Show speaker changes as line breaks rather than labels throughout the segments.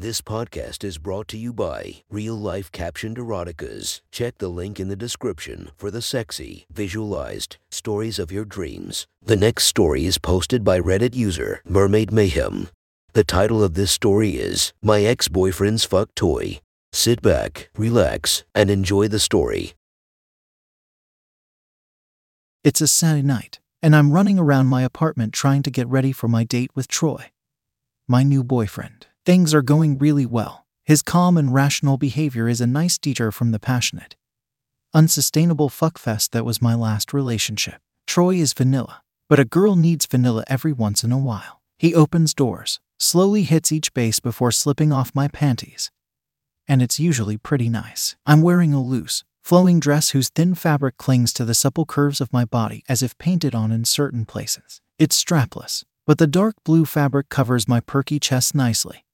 This podcast is brought to you by Real Life Captioned Eroticas. Check the link in the description for the sexy, visualized stories of your dreams. The next story is posted by Reddit user Mermaid Mayhem. The title of this story is My Ex Boyfriend's Fuck Toy. Sit back, relax, and enjoy the story.
It's a Saturday night, and I'm running around my apartment trying to get ready for my date with Troy, my new boyfriend. Things are going really well. His calm and rational behavior is a nice detour from the passionate, unsustainable fuckfest that was my last relationship. Troy is vanilla, but a girl needs vanilla every once in a while. He opens doors, slowly hits each base before slipping off my panties. And it's usually pretty nice. I'm wearing a loose, flowing dress whose thin fabric clings to the supple curves of my body as if painted on in certain places. It's strapless, but the dark blue fabric covers my perky chest nicely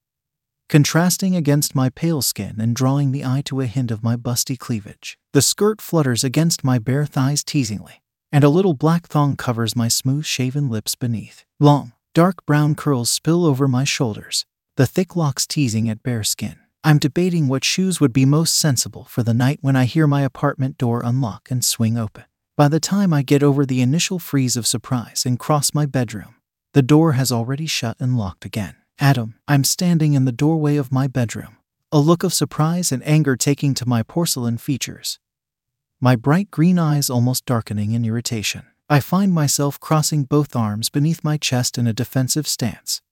contrasting against my pale skin and drawing the eye to a hint of my busty cleavage. The skirt flutters against my bare thighs teasingly, and a little black thong covers my smooth shaven lips beneath. Long, dark brown curls spill over my shoulders, the thick locks teasing at bare skin. I'm debating what shoes would be most sensible for the night when I hear my apartment door unlock and swing open. By the time I get over the initial freeze of surprise and cross my bedroom, the door has already shut and locked again. Adam, I'm standing in the doorway of my bedroom, a look of surprise and anger taking to my porcelain features. My bright green eyes almost darkening in irritation. I find myself crossing both arms beneath my chest in a defensive stance,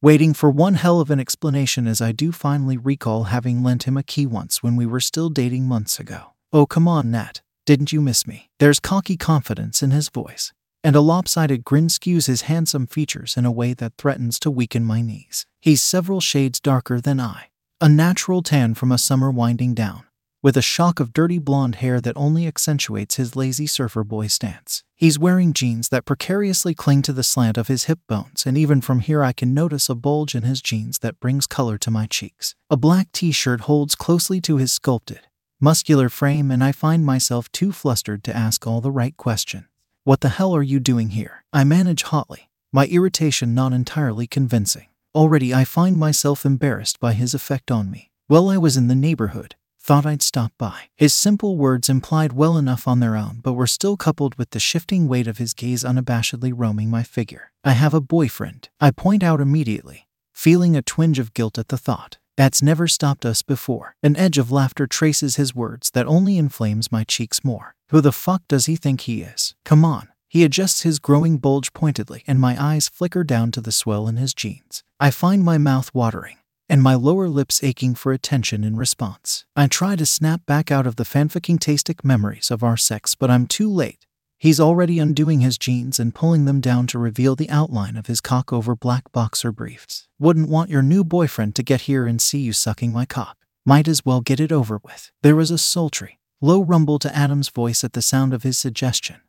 waiting for one hell of an explanation as I do finally recall having lent him a key once when we were still dating months ago. Oh, come on, Nat. Didn't you miss me? There's cocky confidence in his voice and a lopsided grin skews his handsome features in a way that threatens to weaken my knees. He's several shades darker than I, a natural tan from a summer winding down, with a shock of dirty blonde hair that only accentuates his lazy surfer boy stance. He's wearing jeans that precariously cling to the slant of his hip bones, and even from here I can notice a bulge in his jeans that brings color to my cheeks. A black t shirt holds closely to his sculpted, muscular frame, and I find myself too flustered to ask all the right questions. What the hell are you doing here? I manage hotly, my irritation not entirely convincing. Already I find myself embarrassed by his effect on me. Well, I was in the neighborhood, thought I'd stop by. His simple words implied well enough on their own, but were still coupled with the shifting weight of his gaze unabashedly roaming my figure. I have a boyfriend, I point out immediately, feeling a twinge of guilt at the thought. That's never stopped us before. An edge of laughter traces his words that only inflames my cheeks more. Who the fuck does he think he is? Come on. He adjusts his growing bulge pointedly, and my eyes flicker down to the swell in his jeans. I find my mouth watering, and my lower lips aching for attention in response. I try to snap back out of the fanficking tastic memories of our sex, but I'm too late. He's already undoing his jeans and pulling them down to reveal the outline of his cock over black boxer briefs. Wouldn't want your new boyfriend to get here and see you sucking my cock. Might as well get it over with. There was a sultry, low rumble to Adam's voice at the sound of his suggestion.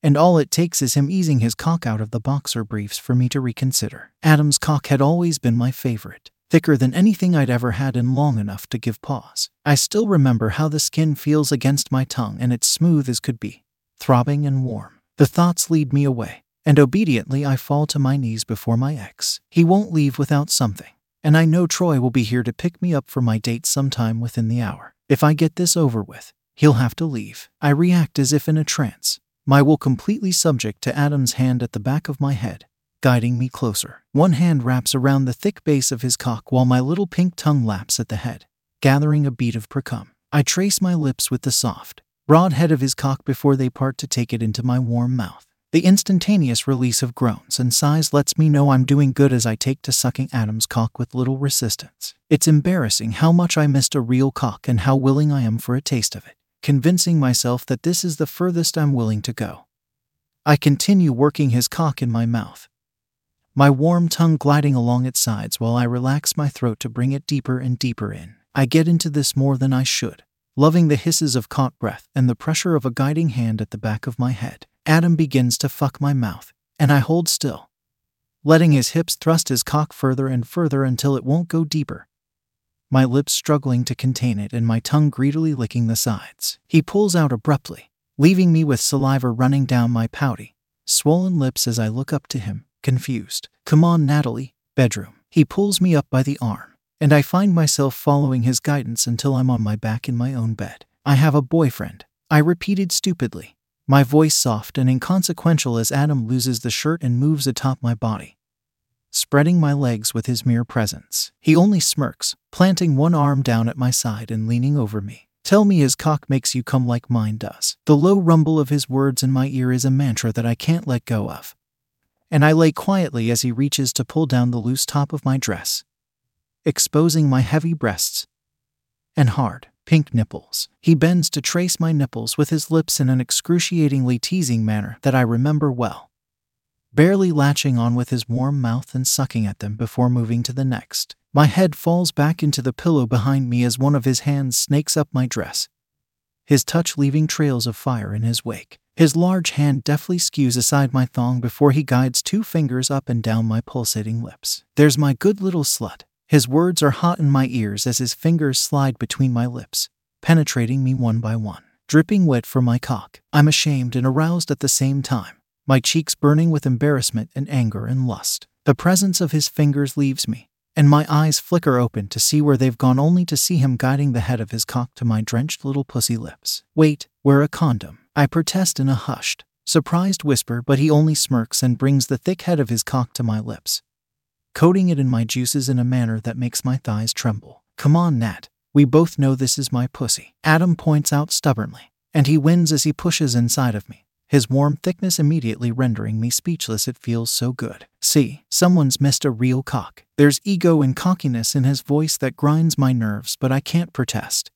And all it takes is him easing his cock out of the boxer briefs for me to reconsider. Adam's cock had always been my favorite, thicker than anything I'd ever had and long enough to give pause. I still remember how the skin feels against my tongue and it's smooth as could be, throbbing and warm. The thoughts lead me away, and obediently I fall to my knees before my ex. He won't leave without something, and I know Troy will be here to pick me up for my date sometime within the hour. If I get this over with, He'll have to leave. I react as if in a trance, my will completely subject to Adam's hand at the back of my head, guiding me closer. One hand wraps around the thick base of his cock while my little pink tongue laps at the head, gathering a bead of precum. I trace my lips with the soft, broad head of his cock before they part to take it into my warm mouth. The instantaneous release of groans and sighs lets me know I'm doing good as I take to sucking Adam's cock with little resistance. It's embarrassing how much I missed a real cock and how willing I am for a taste of it convincing myself that this is the furthest I'm willing to go. I continue working his cock in my mouth, my warm tongue gliding along its sides while I relax my throat to bring it deeper and deeper in. I get into this more than I should, loving the hisses of caught breath and the pressure of a guiding hand at the back of my head. Adam begins to fuck my mouth, and I hold still, letting his hips thrust his cock further and further until it won't go deeper my lips struggling to contain it and my tongue greedily licking the sides. He pulls out abruptly, leaving me with saliva running down my pouty, swollen lips as I look up to him, confused. Come on, Natalie, bedroom. He pulls me up by the arm, and I find myself following his guidance until I'm on my back in my own bed. I have a boyfriend, I repeated stupidly, my voice soft and inconsequential as Adam loses the shirt and moves atop my body, spreading my legs with his mere presence. He only smirks, planting one arm down at my side and leaning over me. Tell me his cock makes you come like mine does. The low rumble of his words in my ear is a mantra that I can't let go of. And I lay quietly as he reaches to pull down the loose top of my dress, exposing my heavy breasts and hard, pink nipples. He bends to trace my nipples with his lips in an excruciatingly teasing manner that I remember well, barely latching on with his warm mouth and sucking at them before moving to the next. My head falls back into the pillow behind me as one of his hands snakes up my dress, his touch leaving trails of fire in his wake. His large hand deftly skews aside my thong before he guides two fingers up and down my pulsating lips. There's my good little slut, his words are hot in my ears as his fingers slide between my lips, penetrating me one by one. Dripping wet from my cock, I'm ashamed and aroused at the same time, my cheeks burning with embarrassment and anger and lust. The presence of his fingers leaves me, and my eyes flicker open to see where they've gone only to see him guiding the head of his cock to my drenched little pussy lips. Wait, wear a condom. I protest in a hushed, surprised whisper, but he only smirks and brings the thick head of his cock to my lips coating it in my juices in a manner that makes my thighs tremble. Come on, Nat. We both know this is my pussy. Adam points out stubbornly, and he wins as he pushes inside of me, his warm thickness immediately rendering me speechless. It feels so good. See, someone's missed a real cock. There's ego and cockiness in his voice that grinds my nerves, but I can't protest.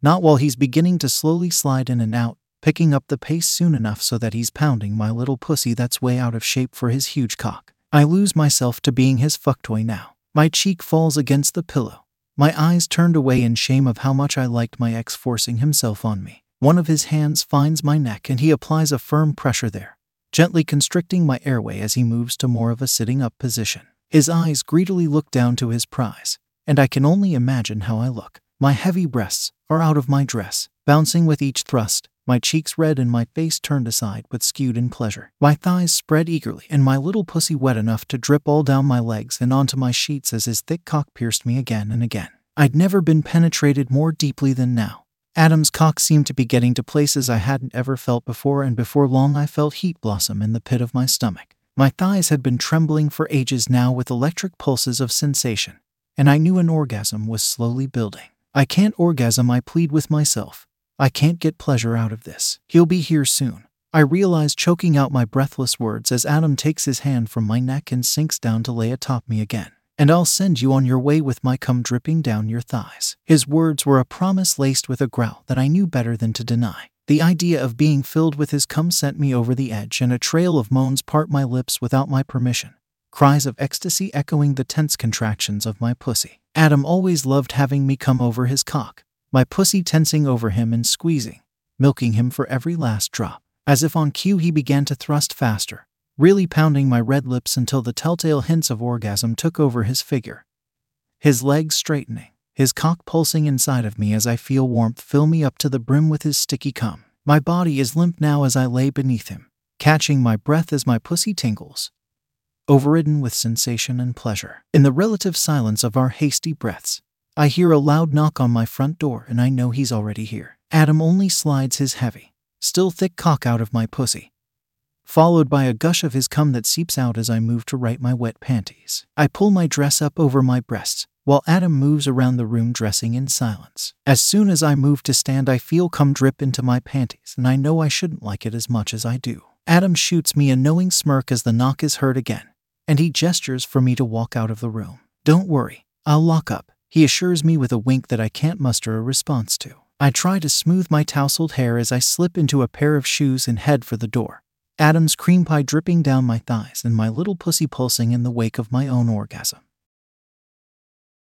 Not while he's beginning to slowly slide in and out, picking up the pace soon enough so that he's pounding my little pussy that's way out of shape for his huge cock. I lose myself to being his fucktoy now. My cheek falls against the pillow. My eyes turned away in shame of how much I liked my ex forcing himself on me. One of his hands finds my neck and he applies a firm pressure there, gently constricting my airway as he moves to more of a sitting up position. His eyes greedily look down to his prize, and I can only imagine how I look. My heavy breasts are out of my dress, bouncing with each thrust, my cheeks red and my face turned aside but skewed in pleasure. My thighs spread eagerly and my little pussy wet enough to drip all down my legs and onto my sheets as his thick cock pierced me again and again. I'd never been penetrated more deeply than now. Adam's cock seemed to be getting to places I hadn't ever felt before, and before long I felt heat blossom in the pit of my stomach. My thighs had been trembling for ages now with electric pulses of sensation, and I knew an orgasm was slowly building. I can't orgasm, I plead with myself. I can't get pleasure out of this. He'll be here soon. I realize, choking out my breathless words as Adam takes his hand from my neck and sinks down to lay atop me again. And I'll send you on your way with my cum dripping down your thighs. His words were a promise laced with a growl that I knew better than to deny. The idea of being filled with his cum sent me over the edge, and a trail of moans part my lips without my permission. Cries of ecstasy echoing the tense contractions of my pussy. Adam always loved having me come over his cock, my pussy tensing over him and squeezing, milking him for every last drop. As if on cue, he began to thrust faster, really pounding my red lips until the telltale hints of orgasm took over his figure. His legs straightening, his cock pulsing inside of me as I feel warmth fill me up to the brim with his sticky cum. My body is limp now as I lay beneath him, catching my breath as my pussy tingles, overridden with sensation and pleasure. In the relative silence of our hasty breaths, I hear a loud knock on my front door and I know he's already here. Adam only slides his heavy, still thick cock out of my pussy, followed by a gush of his cum that seeps out as I move to right my wet panties. I pull my dress up over my breasts, while Adam moves around the room dressing in silence. As soon as I move to stand, I feel cum drip into my panties, and I know I shouldn't like it as much as I do. Adam shoots me a knowing smirk as the knock is heard again, and he gestures for me to walk out of the room. Don't worry, I'll lock up. He assures me with a wink that I can't muster a response to. I try to smooth my tousled hair as I slip into a pair of shoes and head for the door. Adam's cream pie dripping down my thighs and my little pussy pulsing in the wake of my own orgasm.